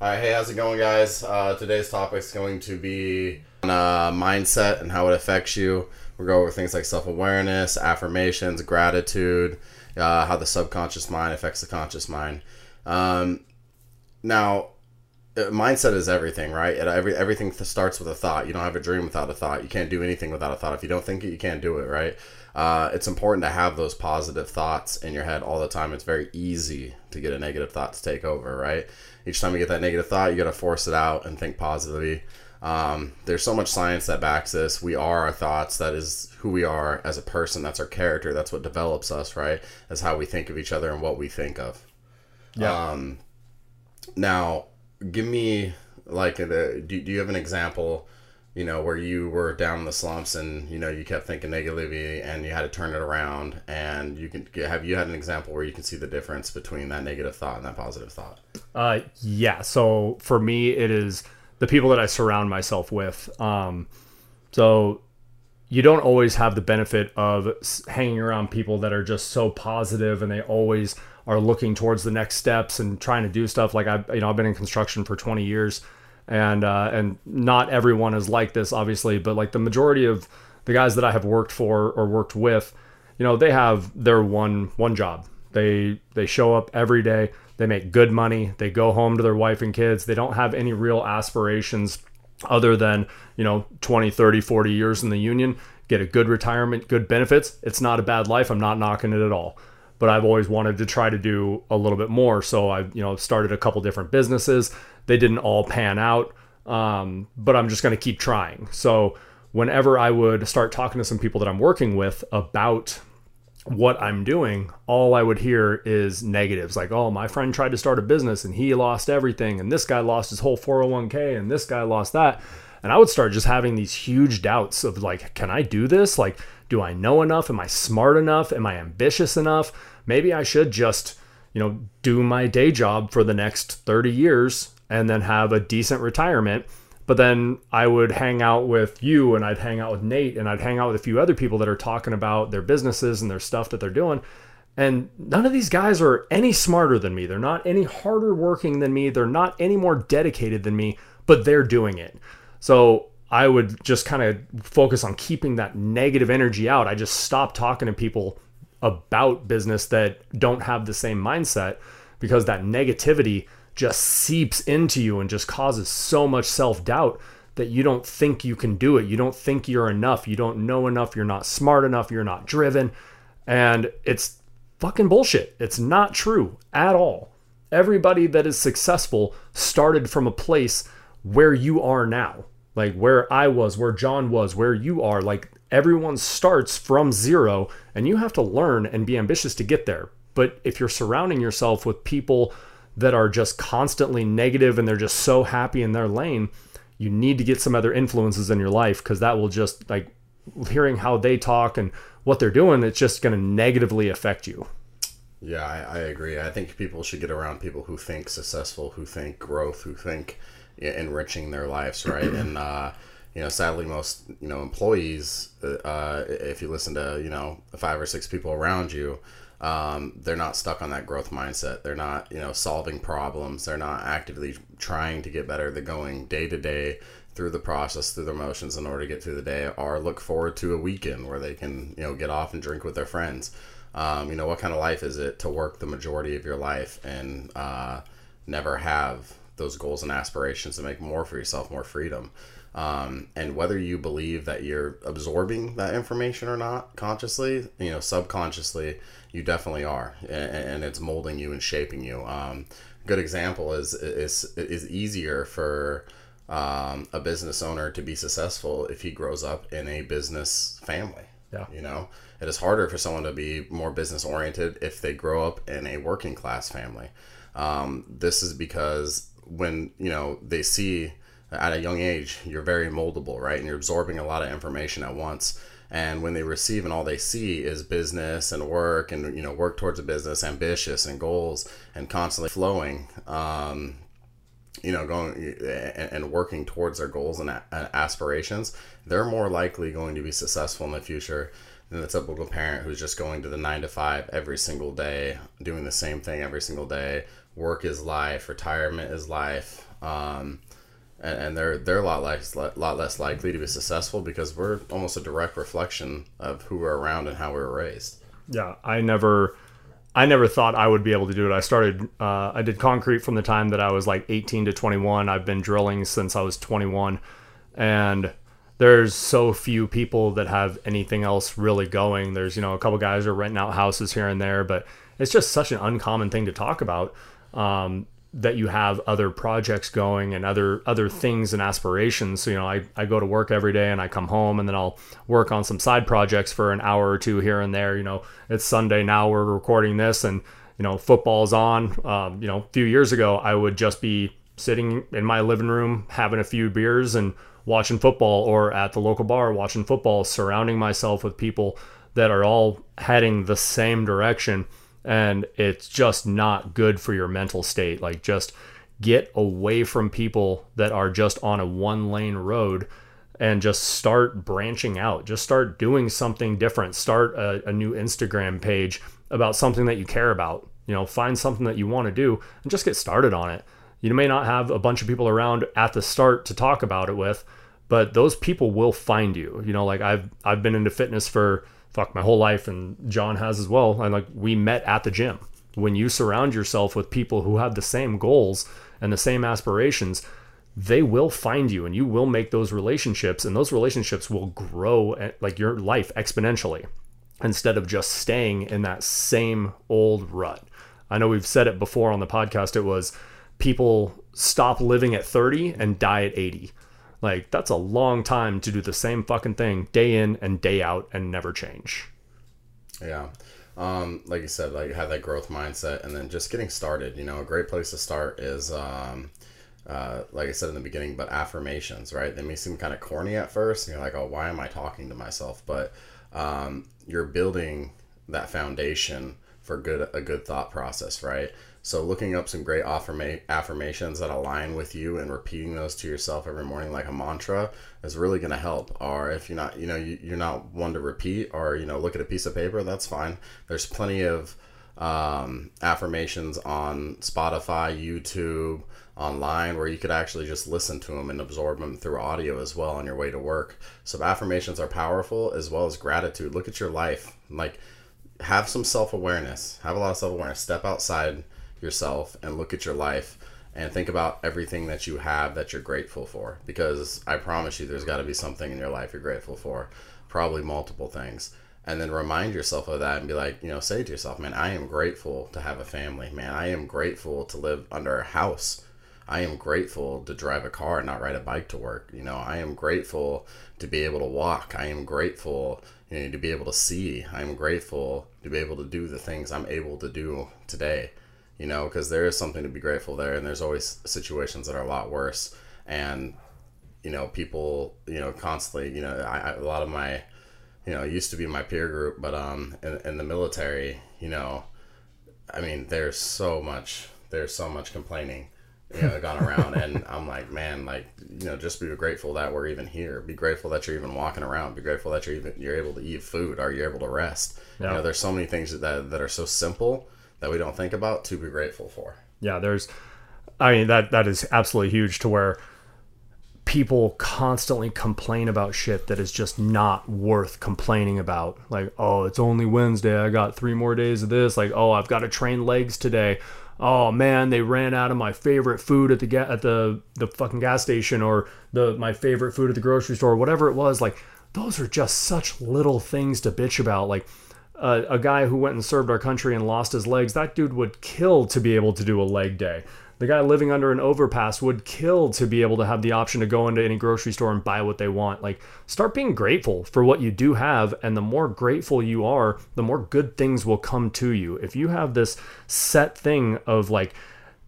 All right, hey, how's it going, guys? Uh, today's topic is going to be on uh, mindset and how it affects you. We'll go over things like self awareness, affirmations, gratitude, uh, how the subconscious mind affects the conscious mind. Um, now, uh, mindset is everything, right? It, every everything starts with a thought. You don't have a dream without a thought. You can't do anything without a thought. If you don't think it, you can't do it, right? Uh, it's important to have those positive thoughts in your head all the time. It's very easy to get a negative thought to take over, right? Each time you get that negative thought, you got to force it out and think positively. Um, there's so much science that backs this. We are our thoughts. That is who we are as a person. That's our character. That's what develops us, right? That's how we think of each other and what we think of. Yeah. Um, now, give me like a, do, do you have an example you know where you were down in the slumps and you know you kept thinking negatively and you had to turn it around and you can have you had an example where you can see the difference between that negative thought and that positive thought Uh, yeah. So for me, it is the people that I surround myself with. Um, so you don't always have the benefit of hanging around people that are just so positive and they always are looking towards the next steps and trying to do stuff. Like I, you know, I've been in construction for 20 years, and uh, and not everyone is like this, obviously, but like the majority of the guys that I have worked for or worked with, you know, they have their one one job. They they show up every day. They make good money. They go home to their wife and kids. They don't have any real aspirations other than, you know, 20, 30, 40 years in the union, get a good retirement, good benefits. It's not a bad life. I'm not knocking it at all. But I've always wanted to try to do a little bit more. So I, you know, started a couple different businesses. They didn't all pan out. Um, but I'm just going to keep trying. So whenever I would start talking to some people that I'm working with about what I'm doing, all I would hear is negatives like, oh, my friend tried to start a business and he lost everything, and this guy lost his whole 401k, and this guy lost that. And I would start just having these huge doubts of like, can I do this? Like, do I know enough? Am I smart enough? Am I ambitious enough? Maybe I should just, you know, do my day job for the next 30 years and then have a decent retirement but then I would hang out with you and I'd hang out with Nate and I'd hang out with a few other people that are talking about their businesses and their stuff that they're doing. And none of these guys are any smarter than me. They're not any harder working than me. They're not any more dedicated than me, but they're doing it. So I would just kind of focus on keeping that negative energy out. I just stopped talking to people about business that don't have the same mindset because that negativity just seeps into you and just causes so much self doubt that you don't think you can do it. You don't think you're enough. You don't know enough. You're not smart enough. You're not driven. And it's fucking bullshit. It's not true at all. Everybody that is successful started from a place where you are now, like where I was, where John was, where you are. Like everyone starts from zero, and you have to learn and be ambitious to get there. But if you're surrounding yourself with people that are just constantly negative and they're just so happy in their lane, you need to get some other influences in your life because that will just like hearing how they talk and what they're doing, it's just going to negatively affect you. yeah I, I agree i think people should get around people who think successful who think growth who think enriching their lives right and uh you know sadly most you know employees uh if you listen to you know five or six people around you um, they're not stuck on that growth mindset. They're not, you know, solving problems. They're not actively trying to get better. They're going day to day through the process, through the motions in order to get through the day, or look forward to a weekend where they can, you know, get off and drink with their friends. Um, you know, what kind of life is it to work the majority of your life and uh, never have those goals and aspirations to make more for yourself, more freedom? Um, and whether you believe that you're absorbing that information or not consciously, you know, subconsciously, you definitely are, and, and it's molding you and shaping you. Um, good example is is is easier for um, a business owner to be successful if he grows up in a business family. Yeah. You know, it is harder for someone to be more business oriented if they grow up in a working class family. Um, this is because when you know they see at a young age you're very moldable, right, and you're absorbing a lot of information at once. And when they receive and all they see is business and work and you know work towards a business, ambitious and goals and constantly flowing, um, you know, going and, working towards their goals and aspirations, they're more likely going to be successful in the future than the typical parent who's just going to the nine to five every single day, doing the same thing every single day. Work is life, retirement is life. Um, and, and they're they're a lot less lot less likely to be successful because we're almost a direct reflection of who we're around and how we were raised. Yeah, I never I never thought I would be able to do it. I started uh, I did concrete from the time that I was like 18 to 21. I've been drilling since I was 21, and there's so few people that have anything else really going. There's you know a couple guys are renting out houses here and there, but it's just such an uncommon thing to talk about. Um, that you have other projects going and other other things and aspirations. So, you know, I, I go to work every day and I come home and then I'll work on some side projects for an hour or two here and there. You know, it's Sunday now, we're recording this and, you know, football's on. Um, you know, a few years ago, I would just be sitting in my living room having a few beers and watching football or at the local bar watching football, surrounding myself with people that are all heading the same direction and it's just not good for your mental state. Like just get away from people that are just on a one lane road and just start branching out. Just start doing something different. Start a, a new instagram page about something that you care about. You know find something that you want to do and just get started on it. You may not have a bunch of people around at the start to talk about it with but those people will find you. You know like i've i've been into fitness for fuck my whole life and John has as well. And like we met at the gym. When you surround yourself with people who have the same goals and the same aspirations, they will find you and you will make those relationships and those relationships will grow eh, like your life exponentially instead of just staying in that same old rut. I know we've said it before on the podcast it was people stop living at 30 and die at 80. Like that's a long time to do the same fucking thing day in and day out and never change. Yeah. Um, like you said, like have that growth mindset and then just getting started. You know, a great place to start is um, uh, like I said in the beginning, but affirmations, right? They may seem kind of corny at first, and you're like, oh, why am I talking to myself? But um, you're building that foundation for good a good thought process, right? So looking up some great affirma- affirmations that align with you and repeating those to yourself every morning like a mantra is really going to help. Or if you're not, you know, you, you're not one to repeat or, you know, look at a piece of paper, that's fine. There's plenty of um, affirmations on Spotify, YouTube, online where you could actually just listen to them and absorb them through audio as well on your way to work. So affirmations are powerful as well as gratitude. Look at your life. Like have some self-awareness. Have a lot of self-awareness. Step outside yourself and look at your life and think about everything that you have that you're grateful for because I promise you there's got to be something in your life you're grateful for, probably multiple things. And then remind yourself of that and be like, you know, say to yourself, man, I am grateful to have a family. Man, I am grateful to live under a house. I am grateful to drive a car and not ride a bike to work. You know, I am grateful to be able to walk. I am grateful you know, to be able to see. I am grateful to be able to do the things I'm able to do today you know, because there is something to be grateful there, and there's always situations that are a lot worse, and you know, people, you know, constantly, you know, I, I, a lot of my, you know, used to be my peer group, but um, in, in the military, you know, I mean, there's so much, there's so much complaining, you know, gone around, and I'm like, man, like, you know, just be grateful that we're even here. Be grateful that you're even walking around. Be grateful that you're even you're able to eat food Are you're able to rest. Yeah. You know, there's so many things that that are so simple that we don't think about to be grateful for. Yeah, there's I mean that that is absolutely huge to where people constantly complain about shit that is just not worth complaining about. Like, oh, it's only Wednesday. I got 3 more days of this. Like, oh, I've got to train legs today. Oh man, they ran out of my favorite food at the ga- at the the fucking gas station or the my favorite food at the grocery store, whatever it was. Like, those are just such little things to bitch about. Like, a, a guy who went and served our country and lost his legs, that dude would kill to be able to do a leg day. The guy living under an overpass would kill to be able to have the option to go into any grocery store and buy what they want. Like, start being grateful for what you do have. And the more grateful you are, the more good things will come to you. If you have this set thing of like,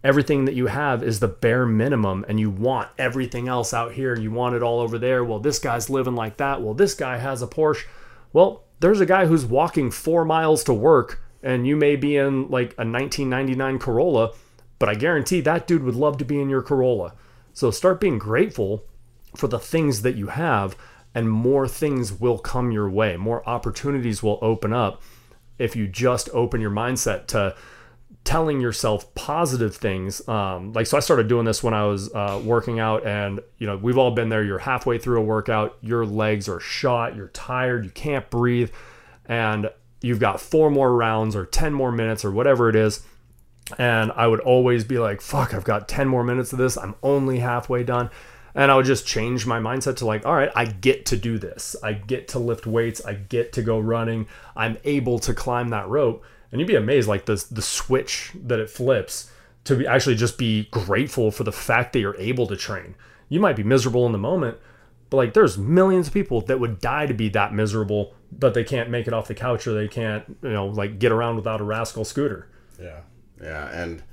everything that you have is the bare minimum and you want everything else out here, you want it all over there. Well, this guy's living like that. Well, this guy has a Porsche. Well, there's a guy who's walking four miles to work and you may be in like a 1999 Corolla, but I guarantee that dude would love to be in your Corolla. So start being grateful for the things that you have and more things will come your way. More opportunities will open up if you just open your mindset to telling yourself positive things. Um, like, so I started doing this when I was uh, working out, and you know, we've all been there. You're halfway through a workout, your legs are shot, you're tired, you can't breathe, and you've got four more rounds or 10 more minutes or whatever it is. And I would always be like, fuck, I've got 10 more minutes of this. I'm only halfway done. And I would just change my mindset to like, all right, I get to do this. I get to lift weights. I get to go running. I'm able to climb that rope. And you'd be amazed, like the the switch that it flips to be actually just be grateful for the fact that you're able to train. You might be miserable in the moment, but like there's millions of people that would die to be that miserable, but they can't make it off the couch or they can't, you know, like get around without a rascal scooter. Yeah. Yeah. And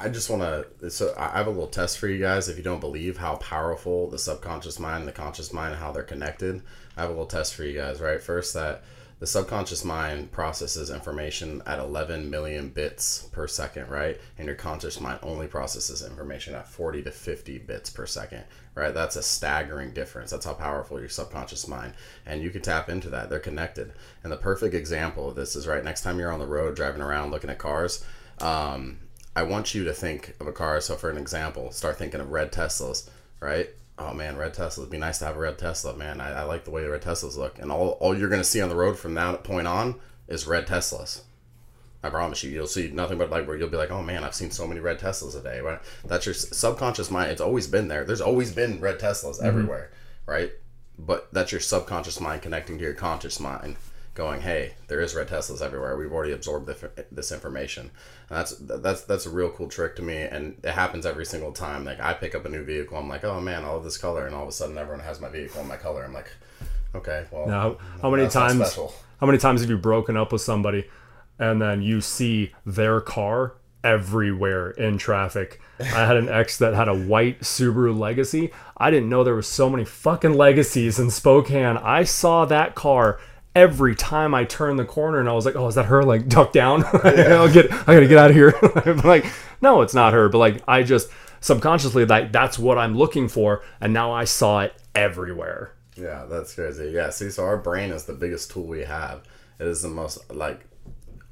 I just want to. So I have a little test for you guys. If you don't believe how powerful the subconscious mind and the conscious mind how they're connected, I have a little test for you guys. Right, first that the subconscious mind processes information at 11 million bits per second, right? And your conscious mind only processes information at 40 to 50 bits per second, right? That's a staggering difference. That's how powerful your subconscious mind. And you can tap into that. They're connected. And the perfect example of this is right next time you're on the road driving around looking at cars. Um, I want you to think of a car. So, for an example, start thinking of red Teslas, right? Oh man, red Tesla. It'd be nice to have a red Tesla, man. I, I like the way the red Teslas look. And all, all you're going to see on the road from that point on is red Teslas. I promise you, you'll see nothing but like where you'll be like, oh man, I've seen so many red Teslas a day. Right? That's your subconscious mind. It's always been there. There's always been red Teslas mm-hmm. everywhere, right? But that's your subconscious mind connecting to your conscious mind going, "Hey, there is red Teslas everywhere. We've already absorbed this information." And that's that's that's a real cool trick to me, and it happens every single time. Like I pick up a new vehicle, I'm like, "Oh man, I love this color," and all of a sudden, everyone has my vehicle in my color. I'm like, "Okay, well." Now, how many times? How many times have you broken up with somebody, and then you see their car everywhere in traffic. I had an ex that had a white Subaru Legacy. I didn't know there were so many fucking legacies in Spokane. I saw that car every time I turned the corner and I was like, oh, is that her? Like, duck down. I'll get, I gotta get out of here. like, no, it's not her. But like, I just subconsciously like that's what I'm looking for, and now I saw it everywhere. Yeah, that's crazy. Yeah, see, so our brain is the biggest tool we have. It is the most like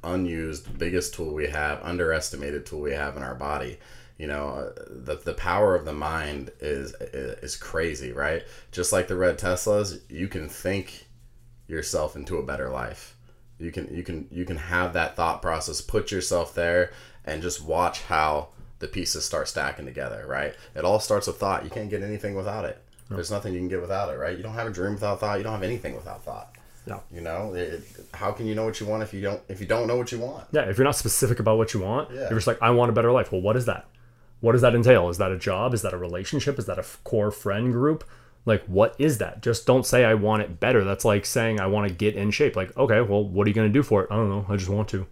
unused, biggest tool we have, underestimated tool we have in our body. You know, uh, the the power of the mind is is crazy, right? Just like the red Teslas, you can think yourself into a better life. You can you can you can have that thought process, put yourself there and just watch how the pieces start stacking together, right? It all starts with thought. You can't get anything without it. There's nothing you can get without it, right? You don't have a dream without thought. You don't have anything without thought. Yeah. You know, it, how can you know what you want if you don't if you don't know what you want? Yeah, if you're not specific about what you want, yeah. you're just like I want a better life. Well, what is that? What does that entail? Is that a job? Is that a relationship? Is that a core friend group? Like, what is that? Just don't say I want it better. That's like saying I want to get in shape. Like, okay, well, what are you going to do for it? I don't know. I just want to.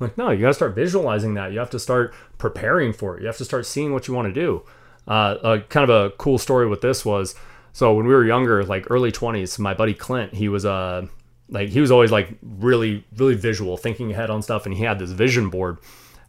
Like, no, you got to start visualizing that. You have to start preparing for it. You have to start seeing what you want to do. Uh, uh, kind of a cool story with this was so when we were younger, like early 20s, my buddy Clint, he was uh, like, he was always like really, really visual, thinking ahead on stuff. And he had this vision board.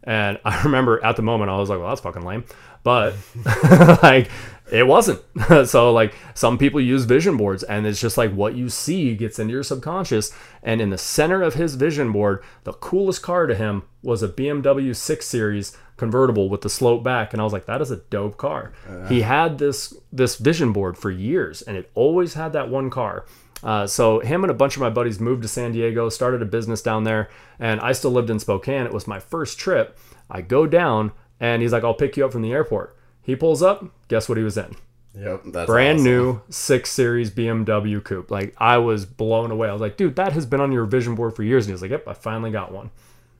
And I remember at the moment, I was like, well, that's fucking lame. But like, it wasn't. so like some people use vision boards and it's just like what you see gets into your subconscious and in the center of his vision board, the coolest car to him was a BMW 6 Series convertible with the slope back and I was like that is a dope car. Uh, he had this this vision board for years and it always had that one car. Uh, so him and a bunch of my buddies moved to San Diego, started a business down there, and I still lived in Spokane. It was my first trip. I go down, and he's like, "I'll pick you up from the airport." He pulls up. Guess what he was in? Yep, that's brand awesome. new six series BMW coupe. Like I was blown away. I was like, dude, that has been on your vision board for years. And he was like, yep, I finally got one.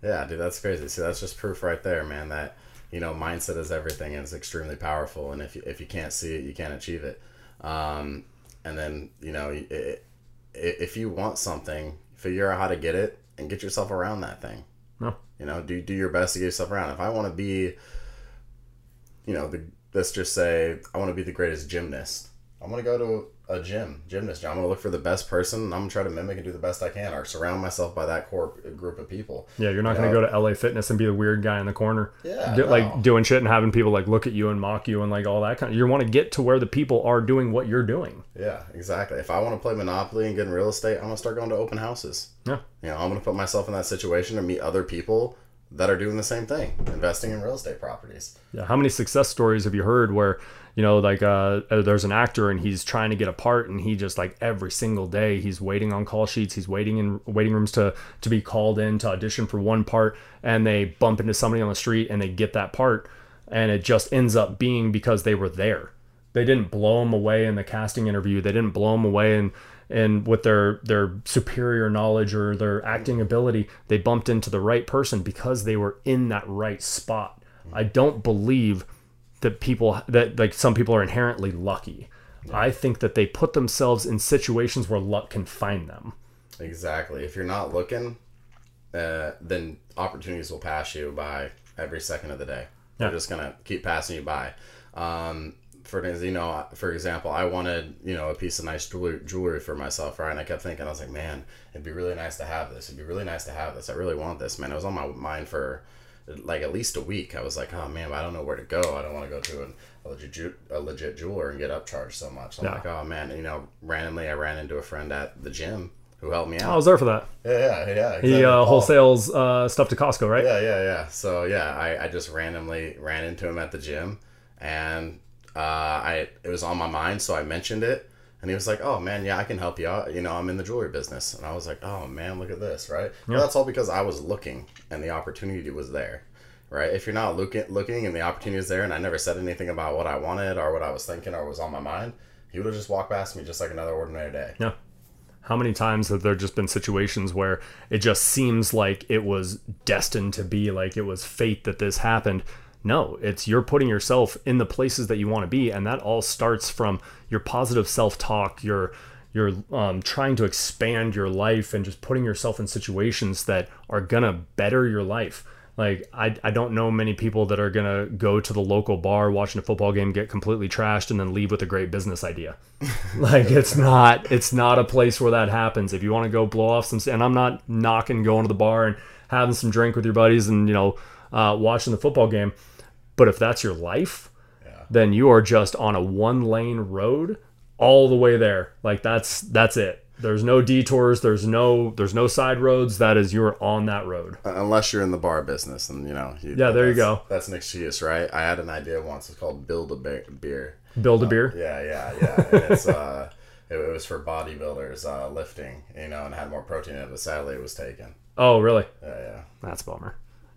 Yeah, dude, that's crazy. See, that's just proof right there, man. That you know, mindset is everything, and it's extremely powerful. And if you, if you can't see it, you can't achieve it. Um, and then you know, it, if you want something, figure out how to get it and get yourself around that thing. No. You know, do do your best to get yourself around. If I want to be, you know, the let's just say I want to be the greatest gymnast. I'm gonna go to a gym, gymnast. I'm gonna look for the best person. and I'm gonna try to mimic and do the best I can, or surround myself by that core uh, group of people. Yeah, you're not You going to know? go to LA Fitness and be the weird guy in the corner. Yeah, Do- no. like doing shit and having people like look at you and mock you and like all that kind of. You want to get to where the people are doing what you're doing. Yeah, exactly. If I want to play Monopoly and get in real estate, I'm gonna start going to open houses. Yeah. You know, I'm gonna put myself in that situation and meet other people that are doing the same thing, investing in real estate properties. Yeah, how many success stories have you heard where you know like uh, uh, there's an actor and he's trying to get a part and he just like every single day he's waiting on call sheets he's waiting in waiting rooms to to be called in to audition for one part and they bump into somebody on the street and they get that part and it just ends up being because they were there they didn't blow him away in the casting interview they didn't blow him away and and with their their superior knowledge or their acting ability they bumped into the right person because they were in that right spot i don't believe that people that like some people are inherently lucky i think that they put themselves in situations where luck can find them Exactly. If you're not looking, uh, then opportunities will pass you by every second of the day. They're just gonna keep passing you by. Um, for you know, for example, I wanted you know a piece of nice jewelry, jewelry for myself, right? And I kept thinking, I was like, man, it'd be really nice to have this. It'd be really nice to have this. I really want this, man. It was on my mind for like at least a week. I was like, oh man, but I don't know where to go. I don't want to go to an, a legit ju- a legit jeweler and get upcharged so much. I'm Yeah. like, oh man, you know, randomly I ran into a friend at the gym who helped me out. i was there for that Yeah, yeah, yeah. he uh, wholesales uh, stuff to costco right Yeah, yeah, yeah. So yeah, I, I just randomly ran into him at the gym, and uh, I it was on my mind, so I mentioned it, and he was like, "Oh man, yeah, I can help you out. You know, I'm in the jewelry business." And I was like, "Oh man, look at this, right?" Well, that's all because I was looking, and the opportunity was there. Right? If you're not looking, looking, and the opportunity is there, and I never said anything about what I wanted or what I was thinking or was on my mind, he would have just walked past me just like another ordinary day. Yeah. How many times have there just been situations where it just seems like it was destined to be, like it was fate that this happened? No, it's you're putting yourself in the places that you want to be, and that all starts from your positive self-talk, your you're um, trying to expand your life and just putting yourself in situations that are gonna better your life. Like I, I don't know many people that are gonna go to the local bar watching a football game, get completely trashed, and then leave with a great business idea. like it's not it's not a place where that happens. If you want to go blow off some, and I'm not knocking going to the bar and having some drink with your buddies and you know uh, watching the football game, but if that's your life, then you are just on a one lane road all the way there. Like that's that's it. There's no detours. There's no there's no side roads. That is you're on that road. unless you're in the bar business and you know you, Yeah, there you go. that's an excuse right i had an idea once it's called build a beer Build a beer. yeah yeah yeah and it's uh it, it was for bodybuilders uh lifting you know and had more protein in it but sadly it was taken Oh really? yeah yeah That's a bummer.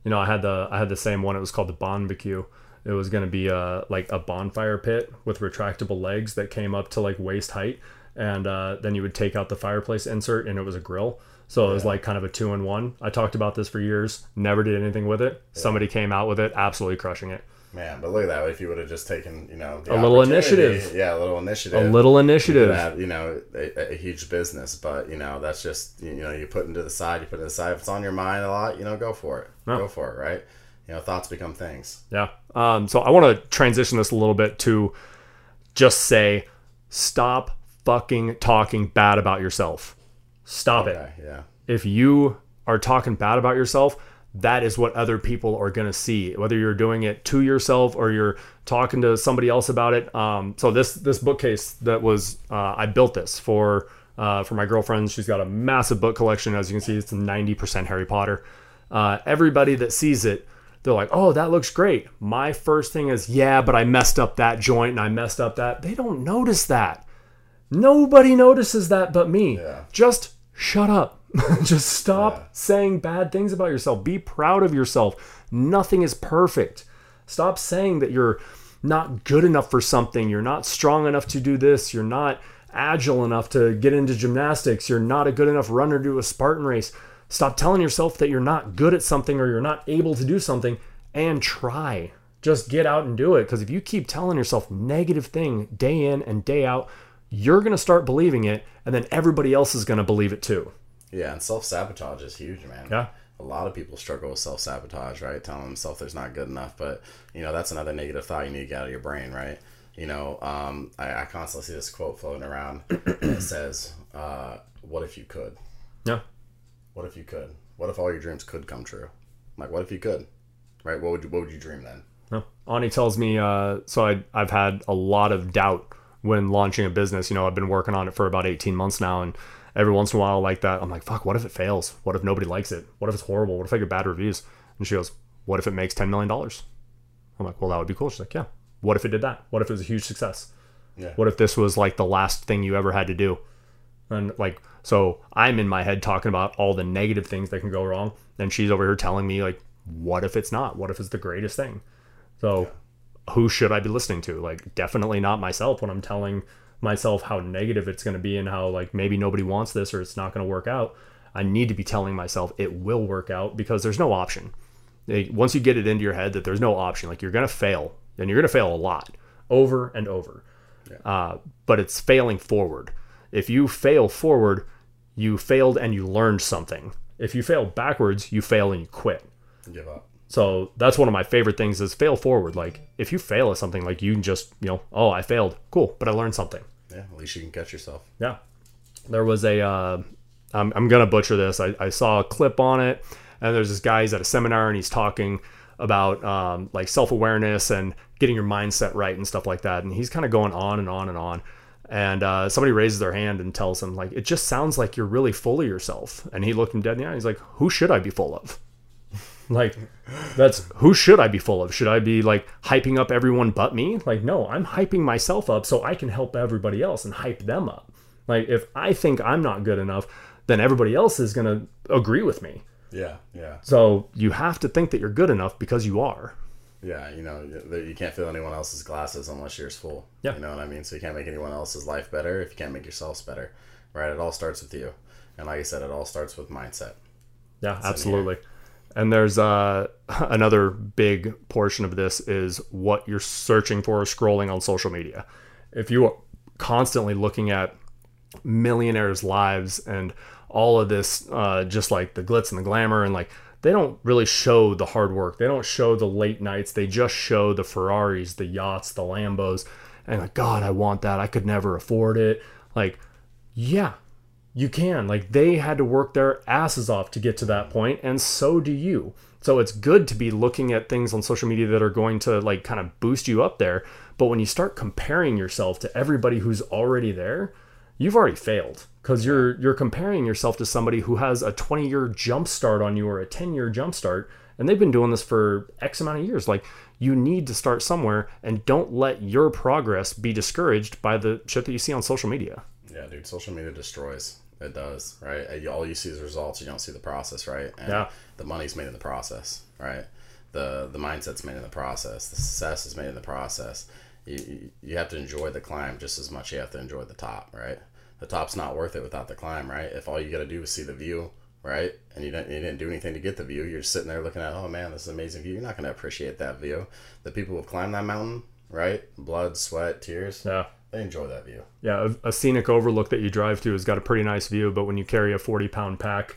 You know, I had the I had the same one. It was called the Bonbecue. It was gonna be a like a bonfire pit with retractable legs that came up to like waist height, and uh, then you would take out the fireplace insert, and it was a grill. So it was like kind of a two in one. I talked about this for years. Never did anything with it. Somebody came out with it, absolutely crushing it. Man but look at that if you would have just taken you know the A little initiative. yeah a little initiative A little initiative. could have you know a, a huge business but you know that's just you know you put into the side you put it aside if it's on your mind a lot you know go for it Yeah. go for it right you know thoughts become things Yeah. Um, so I want to transition this a little bit to just say, stop fucking talking bad about yourself. Stop it. yeah If you are talking bad about yourself, that is what other people are going to see. Whether you're doing it to yourself or you're talking to somebody else about it. Um, so this this bookcase that was uh, I built this for uh, for my girlfriend. She's got a massive book collection. As you can see, it's 90% Harry Potter. Uh, everybody that sees it, they're like, "Oh, that looks great." My first thing is, "Yeah, but I messed up that joint and I messed up that." They don't notice that. Nobody notices that but me. Yeah. Just shut up. Just stop saying bad things about yourself. Be proud of yourself. Nothing is perfect. Stop saying that you're not good enough for something. You're not strong enough to do this. You're not agile enough to get into gymnastics. You're not a good enough runner to do a Spartan race. Stop telling yourself that you're not good at something or you're not able to do something and try. Just get out and do it. Because if you keep telling yourself negative thing day in and day out, you're going to start believing it, and then everybody else is going to believe it too. Yeah, and self sabotage is huge, man. Yeah. A lot of people struggle with self sabotage, right? Telling themselves there's not good enough, but you know that's another negative thought you need to get out of your brain, right? You know, um, I, I constantly see this quote floating around that says, uh, "What if you could? Yeah. What if you could? What if all your dreams could come true? Like, what if you could? Right? What would you What would you dream then? No. Ani tells me, uh, so I, I've had a lot of doubt when launching a business. You know, I've been working on it for about 18 months now. And every once in a while, like that, I'm like, fuck, what if it fails? What if nobody likes it? What if it's horrible? What if I get bad reviews? And she goes, what if it makes $10 million? I'm like, well, that would be cool. She's like, yeah. What if it did that? What if it was a huge success? Yeah. What if this was like the last thing you ever had to do? And like, so I'm in my head talking about all the negative things that can go wrong. And she's over here telling me, like, what if it's not? What if it's the greatest thing? So who should I be listening to? Like, definitely not myself when I'm telling myself how negative it's going to be and how, like, maybe nobody wants this or it's not going to work out. I need to be telling myself it will work out because there's no option. Once you get it into your head that there's no option, like, you're going to fail and you're going to fail a lot over and over. Uh, but it's failing forward. If you fail forward, you failed and you learned something. If you fail backwards, you fail and you quit. and Give up. So that's one of my favorite things is fail forward. Like if you fail at something, like you can just, you know, oh, I failed. Cool. But I learned something. Yeah. At least you can catch yourself. Yeah. There was a, uh, I'm, I'm going to butcher this. I, I saw a clip on it and there's this guy, he's at a seminar and he's talking about um, like self-awareness and getting your mindset right and stuff like that. And he's kind of going on and on and on. And uh, somebody raises their hand and tells him like, it just sounds like you're really full of yourself. And he looked him dead in the eye. He's like, who should I be full of? Like, that's who should I be full of? Should I be like hyping up everyone but me? Like, no, I'm hyping myself up so I can help everybody else and hype them up. Like, if I think I'm not good enough, then everybody else is going to agree with me. Yeah. Yeah. So you have to think that you're good enough because you are. Yeah, you know, you can't fill anyone else's glasses unless yours full. Yeah. You know what I mean? So you can't make anyone else's life better if you can't make yourselves better. Right? It all starts with you. And like I said, it all starts with mindset. Yeah, absolutely. And there's uh, another big portion of this is what you're searching for scrolling on social media. If you are constantly looking at millionaires' lives and all of this, uh, just like the glitz and the glamour, and like they don't really show the hard work. They don't show the late nights. They just show the Ferraris, the yachts, the Lambos. And like, God, I want that. I could never afford it. Like, yeah, you can. Like they had to work their asses off to get to that point, and so do you. So it's good to be looking at things on social media that are going to like kind of boost you up there. But when you start comparing yourself to everybody who's already there, you've already failed because you're you're comparing yourself to somebody who has a 20 year jump start on you or a 10 year jump start and they've been doing this for x amount of years like you need to start somewhere and don't let your progress be discouraged by the shit that you see on social media Yeah, dude, social media destroys. It does, right? All you see is results. You don't see the process, right? And Yeah. The money's made in the process, right? The the mindset's made in the process. The success is made in the process. You, you- have to enjoy the climb just as much. As you have to enjoy the top, right? The top's not worth it without the climb, right? If all you got to do is see the view, right, and you didn't you didn't do anything to get the view, you're sitting there looking at, oh man, this is an amazing view. You're not going to appreciate that view. The people who've climbed that mountain, right? Blood, sweat, tears. yeah They enjoy that view. yeah a, a scenic overlook that you drive to has got a pretty nice view but when you carry a 40 pound pack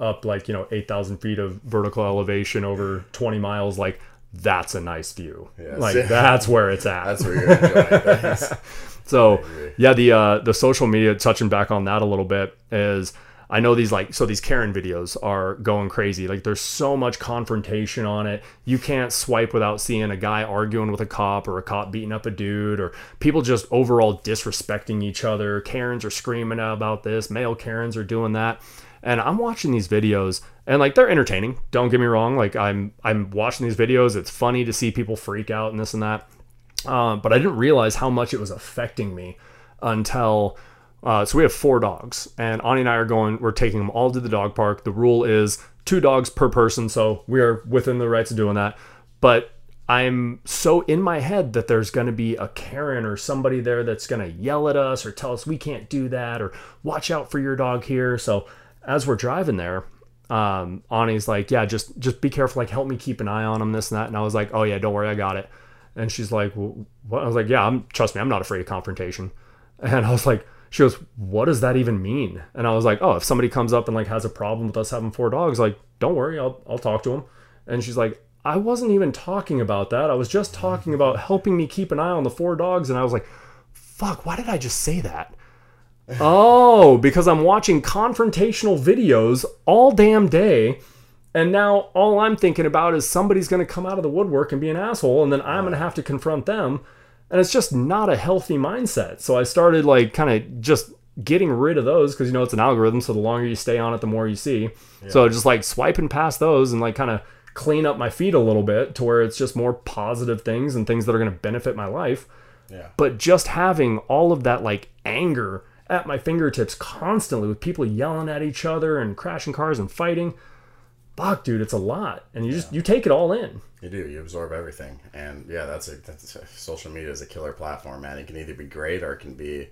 up like you know 8000 feet of vertical elevation over 20 miles like that's a nice view Yes. like that's where it's at That's where you're enjoying. So yeah, the uh, the social media touching back on that a little bit is I know these like so these Karen videos are going crazy. Like there's so much confrontation on it. You can't swipe without seeing a guy arguing with a cop or a cop beating up a dude or people just overall disrespecting each other. Karens are screaming about this. Male Karens are doing that. And I'm watching these videos and like they're entertaining. Don't get me wrong. Like I'm I'm watching these videos. It's funny to see people freak out and this and that. Um, but I didn't realize how much it was affecting me until. Uh, so we have four dogs, and Ani and I are going. We're taking them all to the dog park. The rule is two dogs per person, so we are within the rights of doing that. But I'm so in my head that there's going to be a Karen or somebody there that's going to yell at us or tell us we can't do that or watch out for your dog here. So as we're driving there, um, Ani's like, yeah, just just be careful. Like, help me keep an eye on him, this and that. And I was like, oh yeah, don't worry, I got it. And she's like, well, what? I was like, yeah, I'm trust me, I'm not afraid of confrontation. And I was like, she goes, what does that even mean? And I was like, oh, if somebody comes up and like has a problem with us having four dogs, like, don't worry, I'll I'll talk to him. And she's like, I wasn't even talking about that. I was just talking about helping me keep an eye on the four dogs. And I was like, fuck, why did I just say that? oh, because I'm watching confrontational videos all damn day. And now all I'm thinking about is somebody's going to come out of the woodwork and be an asshole. And then I'm going to have to confront them. And it's just not a healthy mindset. So I started like kind of just getting rid of those because you know it's an algorithm. So the longer you stay on it, the more you see. So just like swiping past those and like kind of clean up my feed a little bit to where it's just more positive things and things that are going to benefit my life. Yeah. But just having all of that like anger at my fingertips constantly with people yelling at each other and crashing cars and fighting. Fuck, dude, it's a lot, and you just you take it all in. You do. You absorb everything, and yeah, that's a, that's a, social media is a killer platform, man. It can either be great or it can be,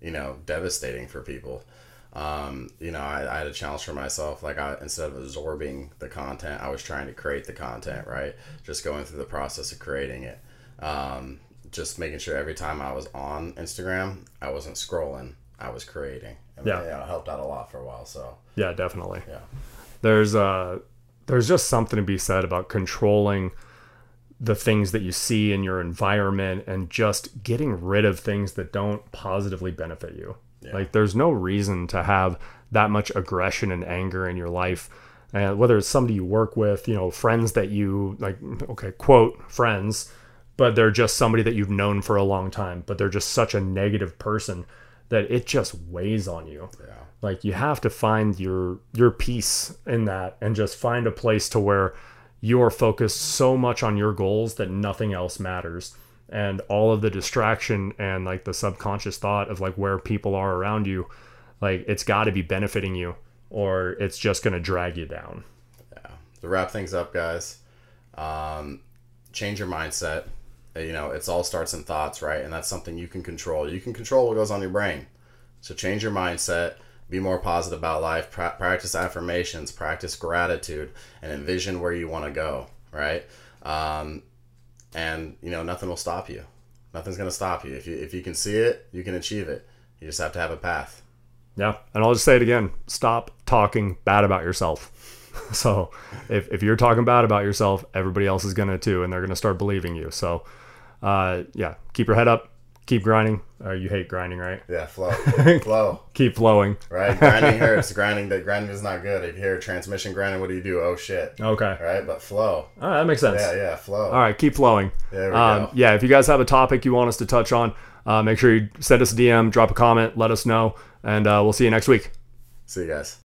you know, devastating for people. Um, you know, I, I had a challenge for myself. Like, I instead of absorbing the content, I was trying to create the content. Right, just going through the process of creating it. Um, just making sure every time I was on Instagram, I wasn't scrolling. I was creating. And Yeah. yeah, it helped out a lot for a while. So Yeah, definitely. yeah, There's uh there's just something to be said about controlling the things that you see in your environment and just getting rid of things that don't positively benefit you. Like there's no reason to have that much aggression and anger in your life. And whether it's somebody you work with, you know, friends that you like okay, quote friends, but they're just somebody that you've known for a long time, but they're just such a negative person that it just weighs on you yeah, like you have to find your your peace in that and just find a place to where you are focused so much on your goals that nothing else matters and all of the distraction and like the subconscious thought of like where people are around you like it's got to be benefiting you or it's just going to drag you down yeah. To wrap things up, guys, um, change your mindset. Uh, You know, it's all starts in thoughts, right? And that's something you can control. You can control what goes on your brain. So change your mindset. Be more positive about life. Pra- practice affirmations. Practice gratitude, and envision where you want to go. Right? Um, and you know, nothing will stop you. Nothing's gonna stop you. If you if you can see it, you can achieve it. You just have to have a path. Yeah. And I'll just say it again stop talking bad about yourself. so if, if you're talking bad about yourself, everybody else is going to too, and they're going to start believing you. So, uh, yeah, keep your head up, keep grinding. Uh, you hate grinding, right? Yeah, flow, flow. Keep flowing. Right? Grinding hurts. grinding that grinding is not good. If you hear transmission grinding, what do you do? Oh shit. Okay. Right? But flow. All right. That makes sense. Yeah, yeah, flow. All right. Keep flowing. There we Um, go. yeah. If you guys have a topic you want us to touch on, uh, make sure you send us a DM, drop a comment, let us know, and uh, we'll see you next week. See you guys.